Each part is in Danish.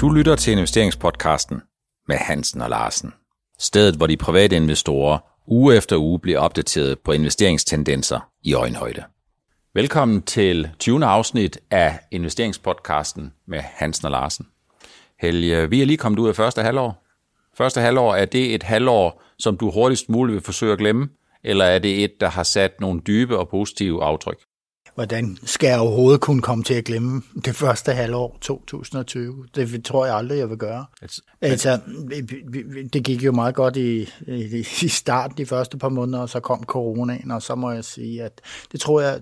Du lytter til investeringspodcasten med Hansen og Larsen. Stedet, hvor de private investorer uge efter uge bliver opdateret på investeringstendenser i øjenhøjde. Velkommen til 20. afsnit af investeringspodcasten med Hansen og Larsen. Helge, vi er lige kommet ud af første halvår. Første halvår, er det et halvår, som du hurtigst muligt vil forsøge at glemme, eller er det et, der har sat nogle dybe og positive aftryk? Hvordan skal jeg overhovedet kunne komme til at glemme det første halvår 2020? Det tror jeg aldrig, jeg vil gøre. Altså, altså det gik jo meget godt i, i, i starten, de første par måneder, og så kom coronaen, og så må jeg sige, at det tror jeg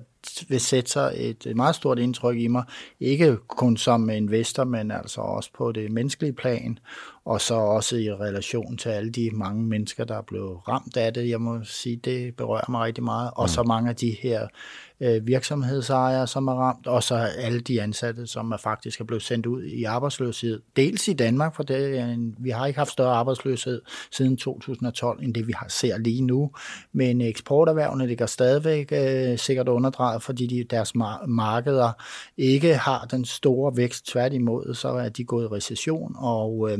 vil sætte sig et meget stort indtryk i mig, ikke kun som investor, men altså også på det menneskelige plan, og så også i relation til alle de mange mennesker, der er blevet ramt af det. Jeg må sige, det berører mig rigtig meget. Og så mm. mange af de her øh, virksomhedsejere, som er ramt, og så alle de ansatte, som er faktisk er blevet sendt ud i arbejdsløshed. Dels i Danmark, for det en, vi har ikke haft større arbejdsløshed siden 2012, end det vi har ser lige nu. Men eksporterhvervene ligger stadigvæk øh, sikkert underdrejet, fordi de, deres mar- markeder ikke har den store vækst. Tværtimod, så er de gået i recession, og øh,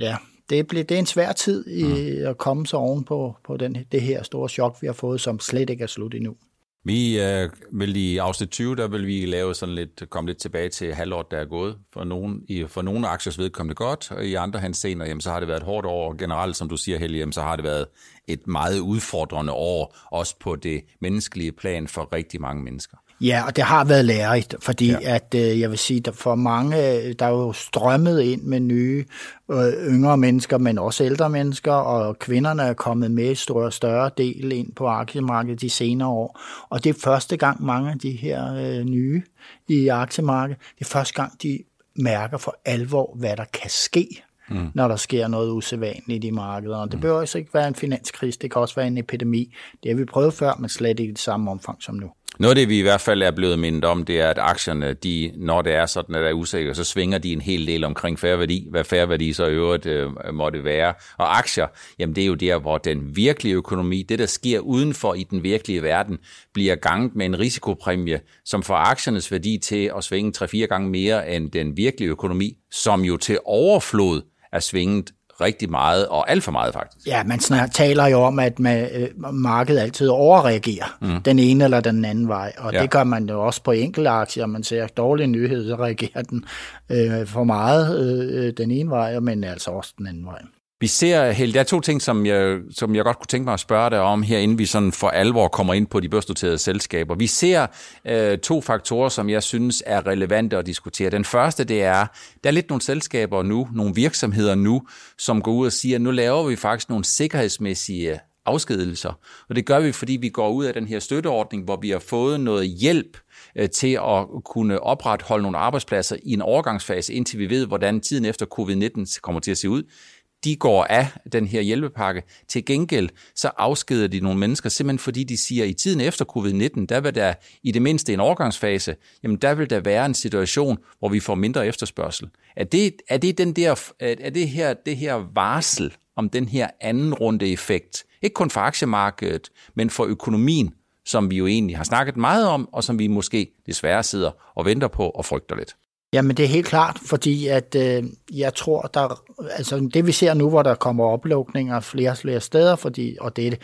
ja, det, blev, det er en svær tid i, mm. at komme sig oven på, på den, det her store chok, vi har fået, som slet ikke er slut endnu. Vi øh, vil i afsnit 20, der vil vi lave sådan lidt, komme lidt tilbage til halvåret, der er gået. For nogle, i, for nogle aktiers vedkommende godt, og i andre henseender, jamen, så har det været et hårdt år. Generelt, som du siger, Helge, jamen, så har det været et meget udfordrende år, også på det menneskelige plan for rigtig mange mennesker. Ja, og det har været lærerigt, fordi ja. at øh, jeg vil sige, der for mange, der er jo strømmet ind med nye øh, yngre mennesker, men også ældre mennesker, og kvinderne er kommet med i større større del ind på aktiemarkedet de senere år. Og det er første gang mange af de her øh, nye i aktiemarkedet, det er første gang, de mærker for alvor, hvad der kan ske mm. når der sker noget usædvanligt i markedet. Og det mm. behøver også ikke være en finanskrise, det kan også være en epidemi. Det har vi prøvet før, men slet ikke i det samme omfang som nu. Noget af det, vi i hvert fald er blevet mindet om, det er, at aktierne, de, når det er sådan, at der er usikkert, så svinger de en hel del omkring færværdi, hvad færværdi så i øvrigt øh, måtte være. Og aktier, jamen det er jo der, hvor den virkelige økonomi, det der sker udenfor i den virkelige verden, bliver ganget med en risikopræmie, som får aktiernes værdi til at svinge 3-4 gange mere end den virkelige økonomi, som jo til overflod er svinget rigtig meget, og alt for meget faktisk. Ja, man snak, taler jo om, at man, øh, markedet altid overreagerer mm. den ene eller den anden vej, og ja. det gør man jo også på enkelte aktier. Man ser dårlige nyheder, så reagerer den øh, for meget øh, den ene vej, men altså også den anden vej. Vi ser, Held, der er to ting, som jeg, som jeg godt kunne tænke mig at spørge dig om her, inden vi sådan for alvor kommer ind på de børsnoterede selskaber. Vi ser øh, to faktorer, som jeg synes er relevante at diskutere. Den første, det er, der er lidt nogle selskaber nu, nogle virksomheder nu, som går ud og siger, at nu laver vi faktisk nogle sikkerhedsmæssige afskedelser. Og det gør vi, fordi vi går ud af den her støtteordning, hvor vi har fået noget hjælp øh, til at kunne opretholde nogle arbejdspladser i en overgangsfase, indtil vi ved, hvordan tiden efter covid-19 kommer til at se ud de går af den her hjælpepakke. Til gengæld så afskeder de nogle mennesker, simpelthen fordi de siger, at i tiden efter covid-19, der vil der i det mindste en overgangsfase, jamen der vil der være en situation, hvor vi får mindre efterspørgsel. Er det, er det, den der, er det, her, det her varsel om den her anden runde effekt, ikke kun for aktiemarkedet, men for økonomien, som vi jo egentlig har snakket meget om, og som vi måske desværre sidder og venter på og frygter lidt? Jamen det er helt klart, fordi at øh, jeg tror, der, altså det vi ser nu, hvor der kommer oplukninger flere og flere steder, fordi, og det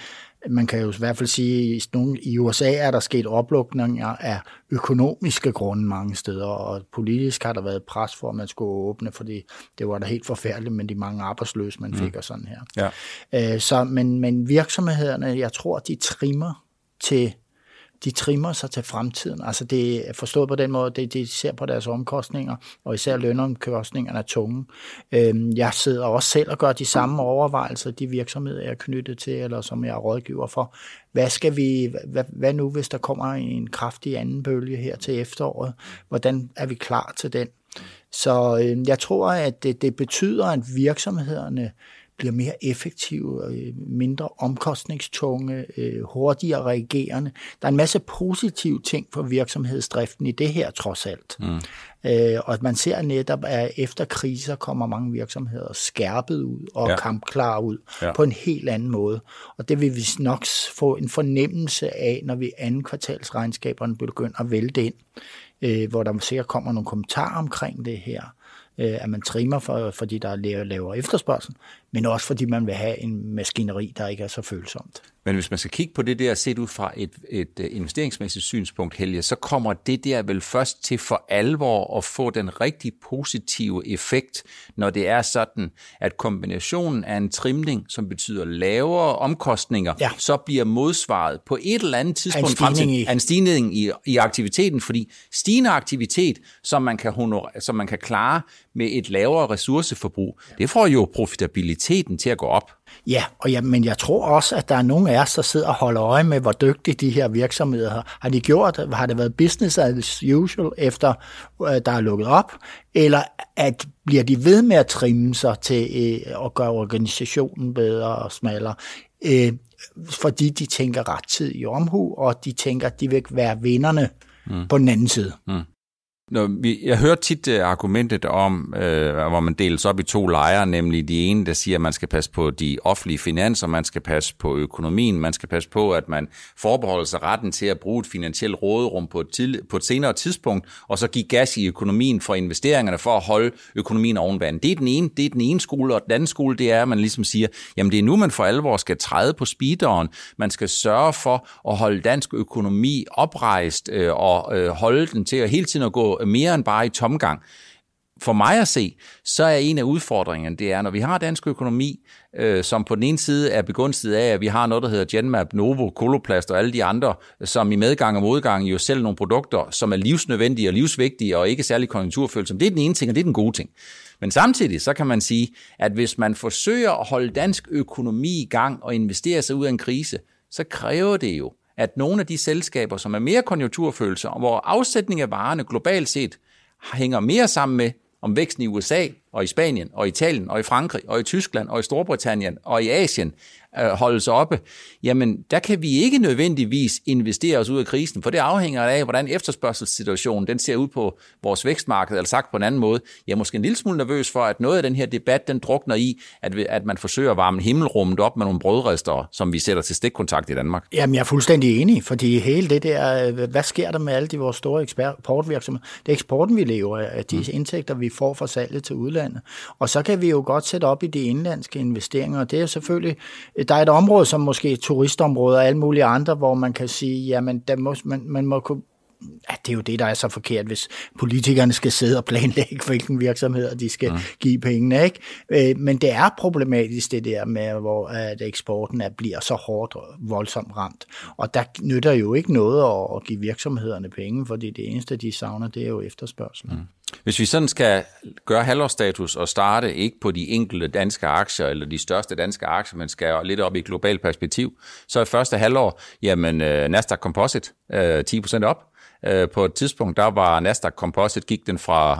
man kan jo i hvert fald sige, at i USA er der sket oplukninger af økonomiske grunde mange steder, og politisk har der været pres for, at man skulle åbne, fordi det var da helt forfærdeligt med de mange arbejdsløse, man fik mm. og sådan her. Ja. Øh, så, men, men virksomhederne, jeg tror, de trimmer til de trimmer sig til fremtiden. Altså det er forstået på den måde, det de ser på deres omkostninger, og især lønomkostningerne er tunge. Øhm, jeg sidder også selv og gør de samme overvejelser, de virksomheder, jeg er knyttet til, eller som jeg er rådgiver for. Hvad skal vi, hvad, hvad nu, hvis der kommer en kraftig anden bølge her til efteråret? Hvordan er vi klar til den? Så øh, jeg tror, at det, det betyder, at virksomhederne bliver mere effektive, øh, mindre omkostningstunge, øh, hurtigere reagerende. Der er en masse positive ting for virksomhedsdriften i det her trods alt. Mm. Øh, og at man ser netop, at efter kriser kommer mange virksomheder skærpet ud og ja. kampklar ud ja. på en helt anden måde. Og det vil vi nok få en fornemmelse af, når vi anden kvartalsregnskaberne begynder at vælte ind, hvor der sikkert kommer nogle kommentarer omkring det her at man trimmer, for, fordi der er lavere efterspørgsel, men også fordi man vil have en maskineri, der ikke er så følsomt. Men hvis man skal kigge på det der set ud fra et, et øh, investeringsmæssigt synspunkt, Helge, så kommer det der vel først til for alvor at få den rigtig positive effekt, når det er sådan, at kombinationen af en trimning, som betyder lavere omkostninger, ja. så bliver modsvaret på et eller andet tidspunkt en frem til i. en stigning i, i aktiviteten, fordi stigende aktivitet, som man, kan honor, som man kan klare med et lavere ressourceforbrug, det får jo profitabiliteten til at gå op. Ja, og ja, men jeg tror også, at der er nogle af os, der sidder og holder øje med, hvor dygtige de her virksomheder har. Har de gjort, har det været business as usual, efter øh, der er lukket op, eller at bliver de ved med at trimme sig til øh, at gøre organisationen bedre og smallere? Øh, fordi de tænker ret tid i omhu, og de tænker, at de vil være vinderne mm. på den anden side. Mm. Når vi, jeg hører tit uh, argumentet om, øh, hvor man deles op i to lejre, nemlig de ene, der siger, at man skal passe på de offentlige finanser, man skal passe på økonomien, man skal passe på, at man forbeholder sig retten til at bruge et finansielt råderum på et, til, på et senere tidspunkt, og så give gas i økonomien for investeringerne for at holde økonomien oven vand. Det er den ene, det er den ene skole, og den anden skole, det er, at man ligesom siger, jamen det er nu, man for alvor skal træde på speederen. Man skal sørge for at holde dansk økonomi oprejst øh, og øh, holde den til at hele tiden at gå mere end bare i tomgang. For mig at se, så er en af udfordringerne, det er, når vi har dansk økonomi, øh, som på den ene side er begunstiget af, at vi har noget, der hedder Genmap, Novo, Coloplast og alle de andre, som i medgang og modgang jo sælger nogle produkter, som er livsnødvendige og livsvigtige og ikke særlig konjunkturfølsomme. Det er den ene ting, og det er den gode ting. Men samtidig så kan man sige, at hvis man forsøger at holde dansk økonomi i gang og investere sig ud af en krise, så kræver det jo, at nogle af de selskaber, som er mere konjunkturfølsomme, hvor afsætning af varerne globalt set hænger mere sammen med, om væksten i USA og i Spanien og Italien og i Frankrig og i Tyskland og i Storbritannien og i Asien øh, holdes oppe, jamen der kan vi ikke nødvendigvis investere os ud af krisen, for det afhænger af, hvordan efterspørgselssituationen den ser ud på vores vækstmarked, eller sagt på en anden måde. Jeg er måske en lille smule nervøs for, at noget af den her debat, den drukner i, at, at man forsøger at varme himmelrummet op med nogle brødrester, som vi sætter til stikkontakt i Danmark. Jamen jeg er fuldstændig enig, fordi hele det der, øh, hvad sker der med alle de vores store eksportvirksomheder? Det er eksporten, vi lever af, de mm. indtægter, vi får fra salget til udlandet. Og så kan vi jo godt sætte op i de indlandske investeringer, og det er selvfølgelig der er et område, som måske turistområder og alle mulige andre, hvor man kan sige, jamen, der må, man, man må kunne Ja, det er jo det, der er så forkert, hvis politikerne skal sidde og planlægge, hvilken virksomheder de skal ja. give pengene. Ikke? Øh, men det er problematisk det der med, hvor at eksporten er, bliver så hårdt og voldsomt ramt. Og der nytter jo ikke noget at give virksomhederne penge, fordi det eneste, de savner, det er jo efterspørgsel. Mm. Hvis vi sådan skal gøre halvårsstatus og starte ikke på de enkelte danske aktier eller de største danske aktier, men skal lidt op i et globalt perspektiv, så er første halvår, jamen øh, Nasdaq Composite øh, 10% op. Øh, på et tidspunkt, der var Nasdaq Composite, gik den fra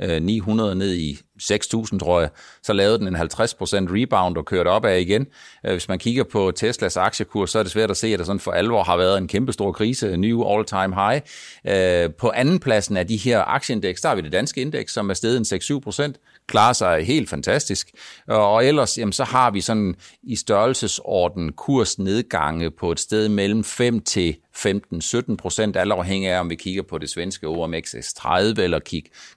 8.900 øh, ned i 6.000, tror jeg, så lavede den en 50% rebound og kørte op af igen. Øh, hvis man kigger på Teslas aktiekurs, så er det svært at se, at der sådan for alvor har været en kæmpe stor krise, new all-time high. Øh, på anden pladsen af de her aktieindeks, der har vi det danske indeks, som er steget en 6-7%, klarer sig helt fantastisk. Øh, og ellers, jamen, så har vi sådan i størrelsesorden kursnedgange på et sted mellem 5 til 15-17 procent, alt afhængig af, om vi kigger på det svenske OMXS30, eller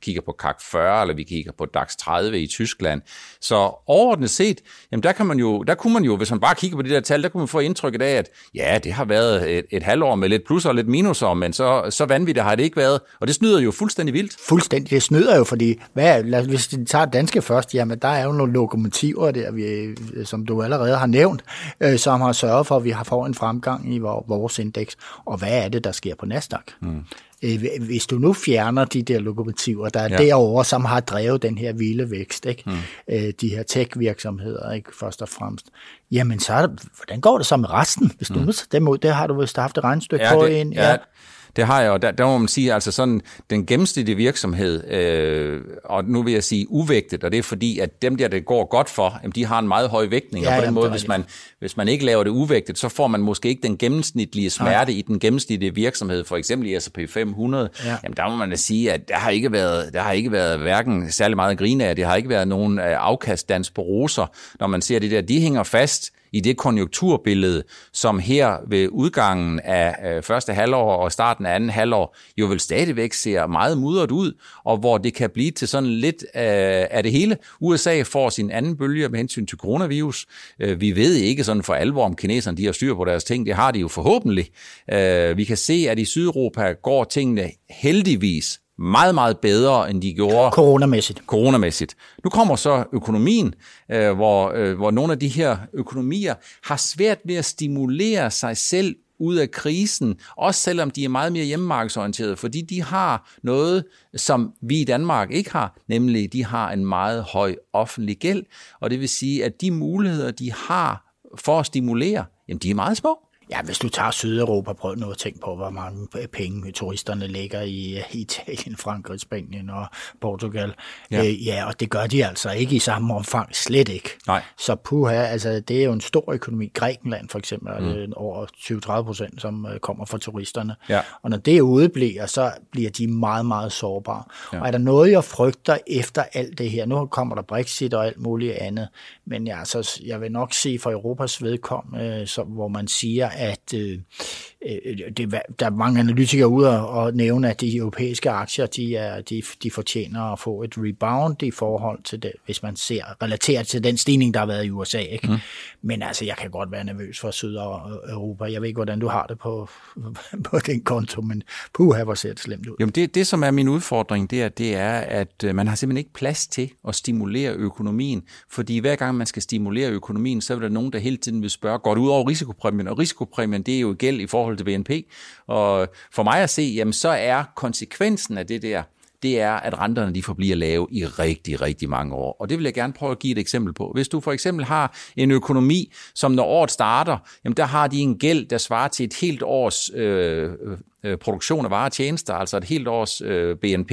kigger på CAC 40, eller vi kigger på DAX 30 i Tyskland. Så overordnet set, jamen der, kan man jo, der kunne man jo, hvis man bare kigger på de der tal, der kunne man få indtrykket af, at ja, det har været et, et halvår med lidt plus og lidt minuser, men så, så vanvittigt har det ikke været. Og det snyder jo fuldstændig vildt. Fuldstændig, det snyder jo, fordi hvad, lad, hvis vi tager danske først, jamen der er jo nogle lokomotiver der, vi, som du allerede har nævnt, øh, som har sørget for, at vi har fået en fremgang i vores indeks. Og hvad er det, der sker på Nasdaq? Mm. Øh, hvis du nu fjerner de der lokomotiver, der er ja. derovre, som har drevet den her vilde vækst, ikke? Mm. Øh, de her tech-virksomheder, ikke? først og fremmest, jamen så er det, hvordan går det så med resten? Hvis du mm. nu dem ud, det har du vist haft et regnstykke ja, på det, en. Ja. ja. Det har jeg, og der, der må man sige, altså sådan den gennemsnitlige virksomhed, øh, og nu vil jeg sige uvægtet, og det er fordi, at dem der, det går godt for, jamen, de har en meget høj vægtning, ja, og på den jamen, måde, hvis man, hvis man ikke laver det uvægtet, så får man måske ikke den gennemsnitlige smerte Nej. i den gennemsnitlige virksomhed, for eksempel i S&P 500, ja. jamen der må man da sige, at der har ikke været, der har ikke været hverken særlig meget grine af, det har ikke været nogen øh, afkastdans på roser, når man ser det der, de hænger fast i det konjunkturbillede, som her ved udgangen af første halvår og starten af anden halvår, jo vel stadigvæk ser meget mudret ud, og hvor det kan blive til sådan lidt øh, af det hele. USA får sin anden bølge med hensyn til coronavirus. Øh, vi ved ikke sådan for alvor, om kineserne de har styr på deres ting. Det har de jo forhåbentlig. Øh, vi kan se, at i Sydeuropa går tingene heldigvis meget, meget bedre, end de gjorde. Coronamæssigt. Coronamæssigt. Nu kommer så økonomien, øh, hvor, øh, hvor nogle af de her økonomier har svært ved at stimulere sig selv ud af krisen, også selvom de er meget mere hjemmemarkedsorienterede, fordi de har noget, som vi i Danmark ikke har, nemlig de har en meget høj offentlig gæld, og det vil sige, at de muligheder, de har for at stimulere, jamen de er meget små. Ja, hvis du tager Sydeuropa, prøv nu at tænke på, hvor mange penge turisterne lægger i Italien, Frankrig, Spanien og Portugal. Ja, øh, ja og det gør de altså ikke i samme omfang, slet ikke. Nej. Så puha, altså det er jo en stor økonomi. Grækenland for eksempel, mm. er over 20-30 procent, som øh, kommer fra turisterne. Ja. Og når det udbliver, så bliver de meget, meget sårbare. Ja. Og er der noget, jeg frygter efter alt det her? Nu kommer der Brexit og alt muligt andet, men jeg, altså, jeg vil nok se for Europas vedkommende, så, hvor man siger, at øh, det, der er mange analytikere ude og nævne, at de europæiske aktier, de, er, de, de fortjener at få et rebound i forhold til det, hvis man ser relateret til den stigning, der har været i USA. Ikke? Mm. Men altså, jeg kan godt være nervøs for Sydeuropa. Jeg ved ikke, hvordan du har det på, på den konto, men puha, hvor ser det slemt ud. Jamen det, det, som er min udfordring, det er, det er, at øh, man har simpelthen ikke plads til at stimulere økonomien, fordi hver gang man skal stimulere økonomien, så vil der nogen, der hele tiden vil spørge, går det ud over risikopræmien? Og risikopræmien, det er jo gæld i forhold til BNP. Og for mig at se, jamen så er konsekvensen af det der, det er, at renterne de forbliver lave i rigtig, rigtig mange år. Og det vil jeg gerne prøve at give et eksempel på. Hvis du for eksempel har en økonomi, som når året starter, jamen der har de en gæld, der svarer til et helt års øh, øh, produktion af varer og tjenester, altså et helt års øh, BNP,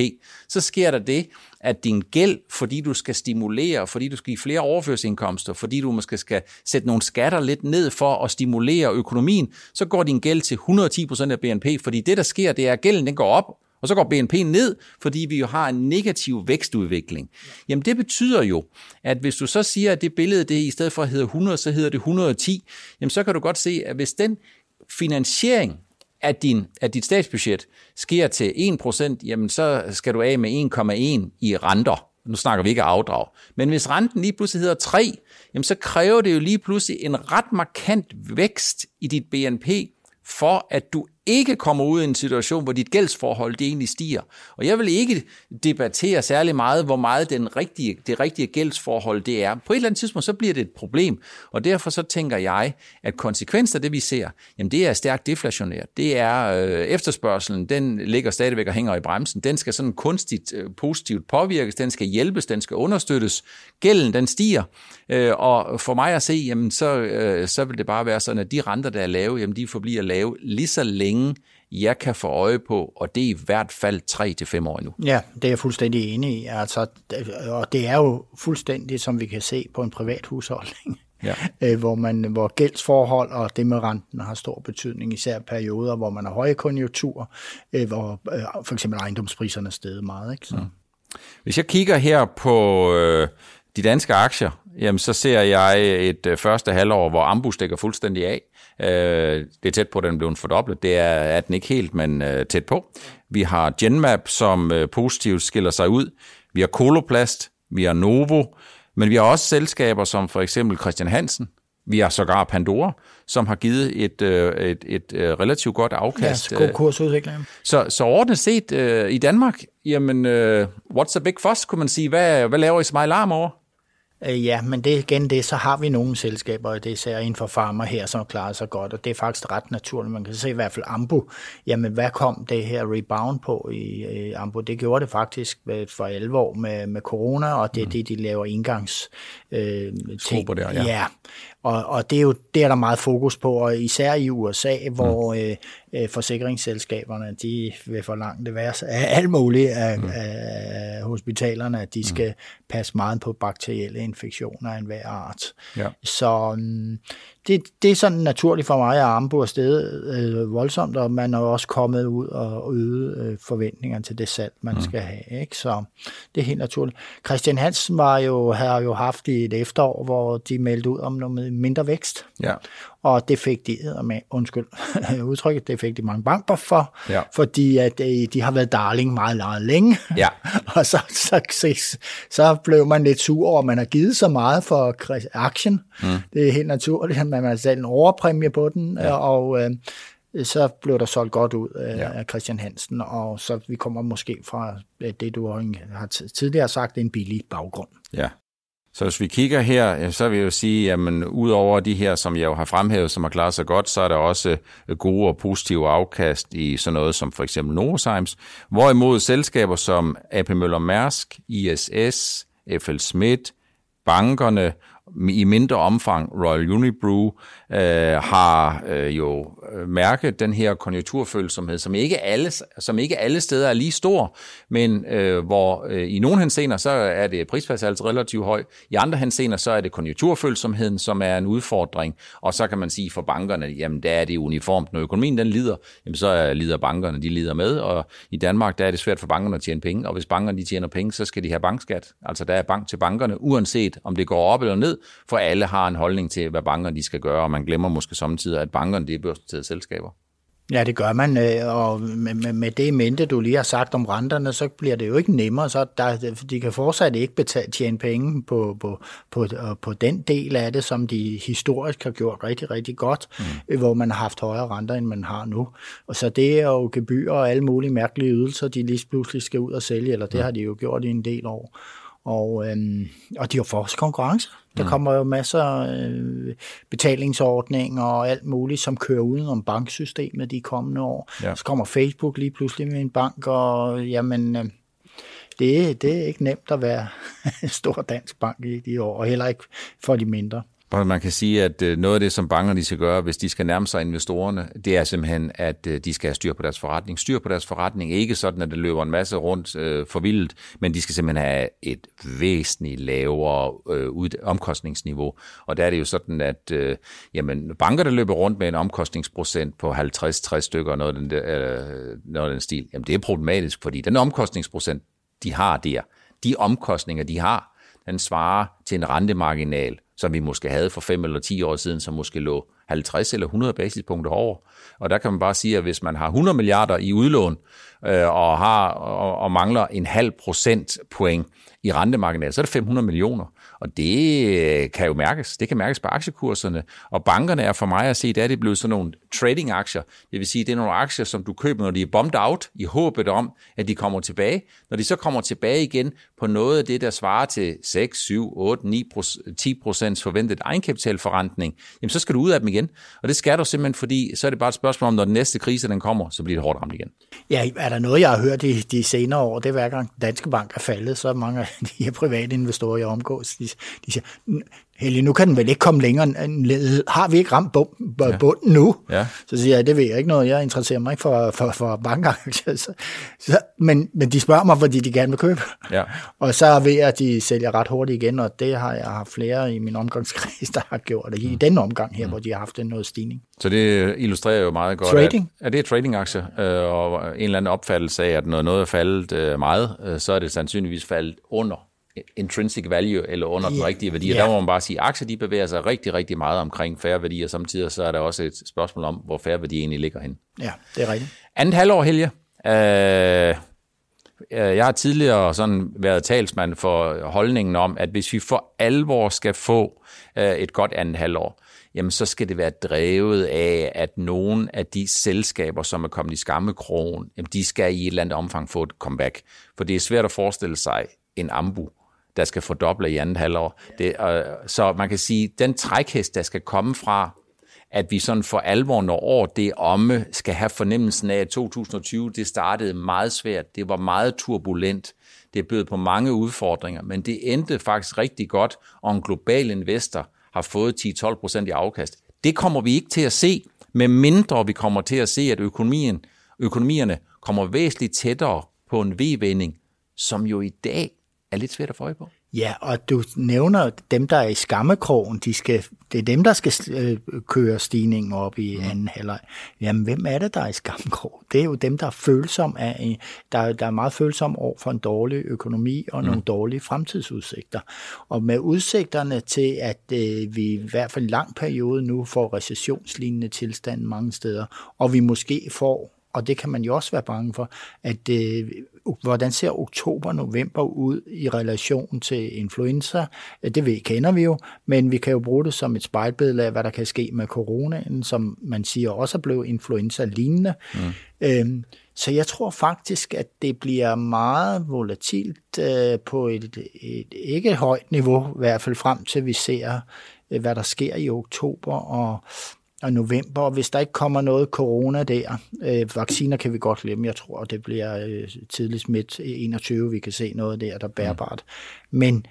så sker der det, at din gæld, fordi du skal stimulere, fordi du skal give flere overførselsindkomster, fordi du måske skal sætte nogle skatter lidt ned for at stimulere økonomien, så går din gæld til 110% af BNP, fordi det, der sker, det er, at gælden den går op, og så går BNP ned, fordi vi jo har en negativ vækstudvikling. Jamen det betyder jo, at hvis du så siger, at det billede, det i stedet for hedder 100, så hedder det 110, jamen så kan du godt se, at hvis den finansiering af, din, af dit statsbudget sker til 1%, jamen så skal du af med 1,1 i renter. Nu snakker vi ikke af afdrag. Men hvis renten lige pludselig hedder 3, jamen så kræver det jo lige pludselig en ret markant vækst i dit BNP, for at du ikke kommer ud i en situation, hvor dit gældsforhold det egentlig stiger. Og jeg vil ikke debattere særlig meget, hvor meget den rigtige, det rigtige gældsforhold det er. På et eller andet tidspunkt, så bliver det et problem. Og derfor så tænker jeg, at konsekvenser af det, vi ser, jamen det er stærkt deflationært. Det er øh, efterspørgselen, den ligger stadigvæk og hænger i bremsen. Den skal sådan kunstigt øh, positivt påvirkes, den skal hjælpes, den skal understøttes. Gælden, den stiger. Øh, og for mig at se, jamen så, øh, så vil det bare være sådan, at de renter, der er lave, jamen de forbliver lave lige så længe penge, jeg kan få øje på, og det er i hvert fald 3 til fem år nu. Ja, det er jeg fuldstændig enig i. Altså, og det er jo fuldstændig, som vi kan se på en privat husholdning. Ja. Øh, hvor, man, hvor gældsforhold og det med renten har stor betydning, især perioder, hvor man har høje konjunkturer, øh, hvor øh, for eksempel ejendomspriserne er steget meget. Ikke? Så. Ja. Hvis jeg kigger her på øh, de danske aktier, jamen så ser jeg et øh, første halvår, hvor Ambu stikker fuldstændig af. Øh, det er tæt på, at den blev fordoblet. Det er, er den ikke helt, men øh, tæt på. Vi har Genmap, som øh, positivt skiller sig ud. Vi har Coloplast, vi har Novo, men vi har også selskaber som for eksempel Christian Hansen, vi har sågar Pandora, som har givet et, øh, et, et, et relativt godt afkast. Ja, god kursudvikling. Så, så ordentligt set øh, i Danmark, jamen, øh, what's a big fuss, kunne man sige. Hvad, hvad laver I så meget larm over? Øh, ja, men det igen det, så har vi nogle selskaber, og det er især inden for farmer her, som klarer sig godt, og det er faktisk ret naturligt. Man kan se i hvert fald Ambu. Jamen, hvad kom det her rebound på i, i Ambu? Det gjorde det faktisk for 11 år med, med corona, og det er mm. det, de laver indgangs øh, ting. Der, ja. ja. Og, og det er jo det er der meget fokus på, og især i USA, hvor mm. øh, øh, forsikringsselskaberne de vil forlange det værste af alt muligt af, mm. af hospitalerne, at de mm. skal passe meget på bakterielle infektioner af enhver art. Ja. Så um, det, det er sådan naturligt for mig at arme afsted øh, voldsomt, og man er også kommet ud og øget øh, forventninger til det salg, man mm. skal have. Ikke? Så det er helt naturligt. Christian Hansen var jo, har jo haft i et efterår, hvor de meldte ud om noget mindre vækst. Ja. Og det fik de, med, undskyld udtrykket, det fik de mange banker for, Ja. fordi at øh, de har været darling meget, meget længe. Ja. og så, så, så, så blev man lidt sur over, at man har givet så meget for aktien. Mm. Det er helt naturligt, at man har sat en overpræmie på den, ja. og øh, så blev der solgt godt ud af, Ja. af Christian Hansen, og så vi kommer måske fra øh, det, du har tidligere sagt, en billig baggrund. Ja. Så hvis vi kigger her, så vil jeg jo sige, at udover de her, som jeg jo har fremhævet, som har klaret sig godt, så er der også øh, gode og positive afkast i sådan noget som for eksempel Novozymes. Hvorimod selskaber som AP Møller Mærsk, ISS, FL Schmidt, bankerne, i mindre omfang Royal Unibrew, øh, har øh, jo øh, mærket den her konjunkturfølsomhed, som ikke alle, som ikke alle steder er lige stor, men øh, hvor øh, i nogle hensener, så er det prisfastsættelse relativt høj, i andre hensener, så er det konjunkturfølsomheden, som er en udfordring, og så kan man sige for bankerne, jamen der er det uniformt, når økonomien den lider, jamen så lider bankerne, de lider med, og i Danmark, der er det svært for bankerne at tjene penge, og hvis bankerne de tjener penge, så skal de have bankskat, altså der er bank til bankerne, uanset om det går op eller ned, for alle har en holdning til, hvad bankerne de skal gøre, og man glemmer måske samtidig, at bankerne det er børsnoterede selskaber. Ja, det gør man, øh, og med, det mente, du lige har sagt om renterne, så bliver det jo ikke nemmere, så der, de kan fortsat ikke betale, tjene penge på, på, på, øh, på den del af det, som de historisk har gjort rigtig, rigtig godt, mm. hvor man har haft højere renter, end man har nu. Og så det er jo gebyr og alle mulige mærkelige ydelser, de lige pludselig skal ud og sælge, eller det mm. har de jo gjort i en del år. Og, øhm, og de har os konkurrence. Der kommer jo masser af øh, betalingsordninger og alt muligt, som kører uden om banksystemet de kommende år. Ja. Så kommer Facebook lige pludselig med en bank, og jamen, øh, det, det er ikke nemt at være stor dansk bank i de år, og heller ikke for de mindre. Og man kan sige, at øh, noget af det, som bankerne de skal gøre, hvis de skal nærme sig investorerne, det er simpelthen, at øh, de skal have styr på deres forretning. Styr på deres forretning, ikke sådan, at det løber en masse rundt øh, for vildt, men de skal simpelthen have et væsentligt lavere øh, ud- omkostningsniveau. Og der er det jo sådan, at øh, jamen, banker, der løber rundt med en omkostningsprocent på 50-60 stykker, noget af den, der, øh, noget af den stil, jamen det er problematisk, fordi den omkostningsprocent, de har der, de omkostninger, de har, den svarer til en rentemarginal, som vi måske havde for 5 eller 10 år siden, som måske lå 50 eller 100 basispunkter over. Og der kan man bare sige, at hvis man har 100 milliarder i udlån øh, og, har, og, og mangler en halv procent point i rentemarkedet, så er det 500 millioner. Og det øh, kan jo mærkes. Det kan mærkes på aktiekurserne. Og bankerne er for mig at se, der er det blevet sådan nogle trading-aktier. Det vil sige, det er nogle aktier, som du køber, når de er bombed out, i håbet om, at de kommer tilbage. Når de så kommer tilbage igen på noget af det, der svarer til 6, 7, 8, 9, 10 procents forventet egenkapitalforrentning, jamen så skal du ud af dem igen. Og det skal du simpelthen, fordi så er det bare et spørgsmål om, når den næste krise den kommer, så bliver det hårdt ramt igen. Ja, er der noget, jeg har hørt i de senere år, det er hver gang Danske Bank er faldet, så er mange af de her private investorer, jeg omgås, de, de siger, Helge, nu kan den vel ikke komme længere. Har vi ikke ramt bunden ja. nu? Ja. Så siger jeg, det ved jeg ikke noget. Jeg interesserer mig ikke for, for, for bankaktier. Så, så, men, men de spørger mig, fordi de gerne vil købe. Ja. Og så er ved, at de sælger ret hurtigt igen, og det har jeg haft flere i min omgangskreds, der har gjort det. I mm. den omgang her, mm. hvor de har haft en noget stigning. Så det illustrerer jo meget godt, Trading? at, at det er tradingaktier, øh, og en eller anden opfattelse af, at når noget er faldet øh, meget, øh, så er det sandsynligvis faldet under intrinsic value, eller under den Ja. rigtige værdi. Ja. der må man bare sige, at aktier de bevæger sig rigtig, rigtig meget omkring færre værdier. Samtidig så er der også et spørgsmål om, hvor færre værdi egentlig ligger hen. Ja, det er rigtigt. Andet halvår, Helge. Øh, øh, jeg har tidligere sådan været talsmand for holdningen om, at hvis vi for alvor skal få øh, et godt andet halvår, jamen så skal det være drevet af, at nogle af de selskaber, som er kommet i skammekrogen, jamen de skal i et eller andet omfang få et comeback. For det er svært at forestille sig en ambu, der skal fordoble i andet halvår. Det, øh, så man kan sige, den trækhest, der skal komme fra, at vi sådan for alvor, når år det er omme, skal have fornemmelsen af, at 2020 det startede meget svært. Det var meget turbulent. Det bød på mange udfordringer, men det endte faktisk rigtig godt, og en global investor har fået 10-12 procent i afkast. Det kommer vi ikke til at se, med mindre vi kommer til at se, at økonomien, økonomierne kommer væsentligt tættere på en V-vending, som jo i dag er lidt svært at få øje på. Ja, og du nævner dem, der er i skammekrogen, de skal, det er dem, der skal øh, køre stigningen op i mm. anden halvleg. Jamen, hvem er det, der er i skammekrogen? Det er jo dem, der er følsom af, der, der er meget følsom over for en dårlig økonomi og mm. nogle dårlige fremtidsudsigter. Og med udsigterne til, at øh, vi i hvert fald en lang periode nu får recessionslignende tilstand mange steder, og vi måske får og det kan man jo også være bange for, at øh, hvordan ser oktober-november ud i relation til influenza? Det ved, kender vi jo, men vi kan jo bruge det som et spejlbillede af, hvad der kan ske med coronaen, som man siger også er blevet influenza-lignende. Mm. Øhm, så jeg tror faktisk, at det bliver meget volatilt øh, på et, et ikke højt niveau, i hvert fald frem til vi ser, øh, hvad der sker i oktober, og og november, og hvis der ikke kommer noget corona der, øh, vacciner kan vi godt glemme, jeg tror, det bliver øh, tidligst midt 21, vi kan se noget der, der er bærbart. Mm. Men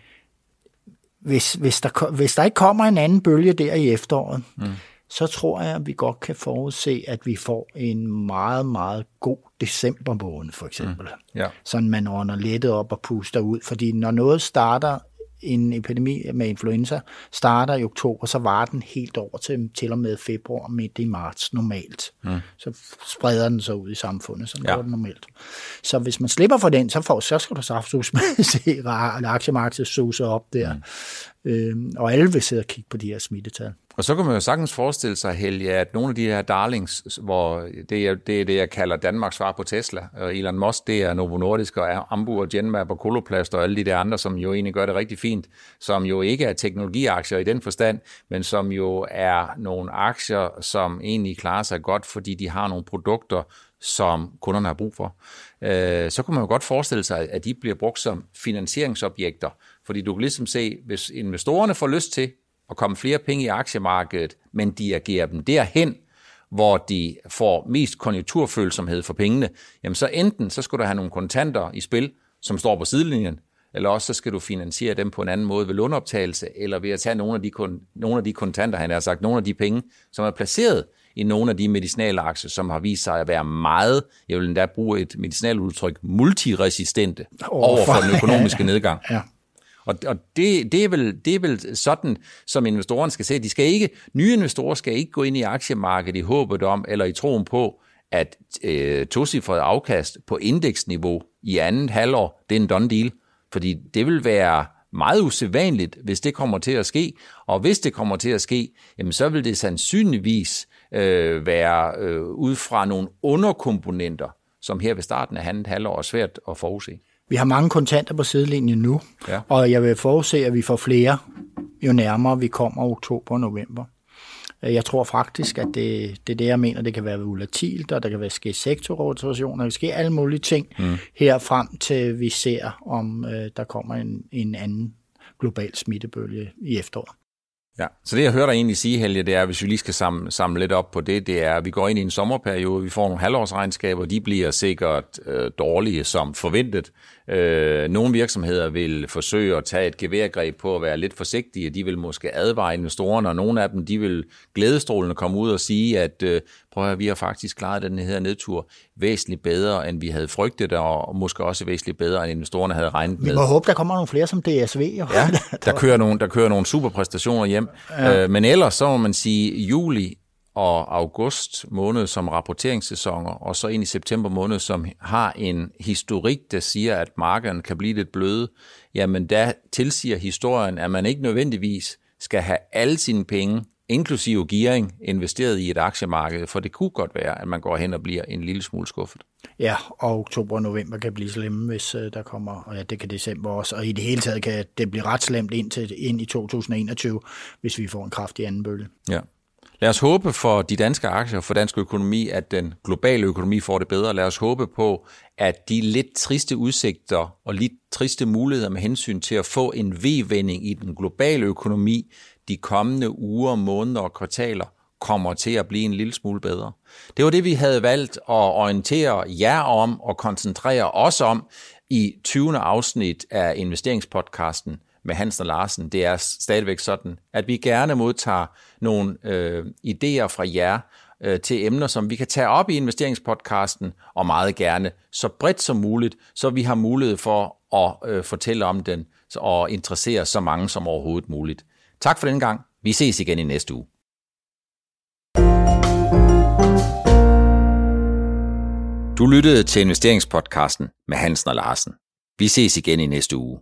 hvis, hvis, der, hvis der ikke kommer en anden bølge der i efteråret, mm. så tror jeg, at vi godt kan forudse, at vi får en meget, meget god december måned, for eksempel. Mm. Ja. Sådan man ånder lettet op og puster ud, fordi når noget starter en epidemi med influenza starter i oktober, så var den helt over til, til og med februar, midt i marts normalt. Mm. Så spreder den sig ud i samfundet, så ja. går det normalt. Så hvis man slipper for den, så, får, så skal du saftsus med se aktiemarkedet suse op der. Mm. Øhm, og alle vil sidde og kigge på de her smittetal. Og så kan man jo sagtens forestille sig, Helge, at nogle af de her darlings, hvor det er, det er det, jeg kalder Danmarks svar på Tesla, og Elon Musk, det er Novo Nordisk og Ambu og Genmap og Coloplast og alle de der andre, som jo egentlig gør det rigtig fint, som jo ikke er teknologiaktier i den forstand, men som jo er nogle aktier, som egentlig klarer sig godt, fordi de har nogle produkter, som kunderne har brug for. Øh, så kunne man jo godt forestille sig, at de bliver brugt som finansieringsobjekter, fordi du kan ligesom se, hvis investorerne får lyst til at komme flere penge i aktiemarkedet, men de agerer dem derhen, hvor de får mest konjunkturfølsomhed for pengene, jamen så enten så skal du have nogle kontanter i spil, som står på sidelinjen, eller også så skal du finansiere dem på en anden måde ved låneoptagelse, eller ved at tage nogle af de, nogle af de kontanter, han har sagt, nogle af de penge, som er placeret i nogle af de medicinalaktier, som har vist sig at være meget, jeg vil endda bruge et medicinaludtryk, multiresistente over for den økonomiske nedgang. Ja. Og, og det, det, er vel, det er vel sådan, som investorerne skal se. De skal ikke, nye investorer skal ikke gå ind i aktiemarkedet i håbet om, eller i troen på, at øh, tocifret afkast på indeksniveau i andet halvår, det er en done deal. Fordi det vil være meget usædvanligt, hvis det kommer til at ske. Og hvis det kommer til at ske, jamen så vil det sandsynligvis øh, være øh, ud fra nogle underkomponenter, som her ved starten af andet halvår er svært at forudse. Vi har mange kontanter på sidelinjen nu, ja. og jeg vil forudse, at vi får flere, jo nærmere vi kommer oktober og november. Jeg tror faktisk, at det, det er det, jeg mener, det kan være volatilt, og der kan være ske sektorrotationer, der kan ske alle mulige ting mm. her frem til vi ser, om øh, der kommer en, en anden global smittebølge i efteråret. Ja, så det jeg hører dig egentlig sige, Helge, det er, hvis vi lige skal samle, samle lidt op på det, det er, at vi går ind i en sommerperiode, vi får nogle halvårsregnskaber, de bliver sikkert øh, dårlige som forventet. Øh, nogle virksomheder vil forsøge at tage et geværgreb på at være lidt forsigtige, de vil måske advare investorerne, og nogle af dem, de vil glædestrålende komme ud og sige, at øh, prøv at vi har faktisk klaret den her nedtur væsentligt bedre, end vi havde frygtet, og måske også væsentligt bedre, end investorerne havde regnet med. Vi må håbe, der kommer nogle flere som DSV. Jo. Ja, der kører nogle, der kører nogle super præstationer hjem. Ja. Øh, men ellers så må man sige, juli og august måned som rapporteringssæsoner, og så ind i september måned, som har en historik, der siger, at markederne kan blive lidt bløde, jamen der tilsiger historien, at man ikke nødvendigvis skal have alle sine penge inklusive gearing, investeret i et aktiemarked, for det kunne godt være, at man går hen og bliver en lille smule skuffet. Ja, og oktober og november kan blive slemme, hvis uh, der kommer, og ja, det kan december også, og i det hele taget kan det blive ret slemt ind, til, ind i 2021, hvis vi får en kraftig anden bølge. Ja. Lad os håbe for de danske aktier, for dansk økonomi, at den globale økonomi får det bedre. Lad os håbe på, at de lidt triste udsigter og lidt triste muligheder med hensyn til at få en V-vending i den globale økonomi, de kommende uger, måneder og kvartaler kommer til at blive en lille smule bedre. Det var det, vi havde valgt at orientere jer om og koncentrere os om i 20. afsnit af investeringspodcasten med Hansen og Larsen, det er stadigvæk sådan, at vi gerne modtager nogle øh, idéer fra jer øh, til emner, som vi kan tage op i investeringspodcasten, og meget gerne så bredt som muligt, så vi har mulighed for at øh, fortælle om den og interessere så mange som overhovedet muligt. Tak for den gang. Vi ses igen i næste uge. Du lyttede til investeringspodcasten med Hansen og Larsen. Vi ses igen i næste uge.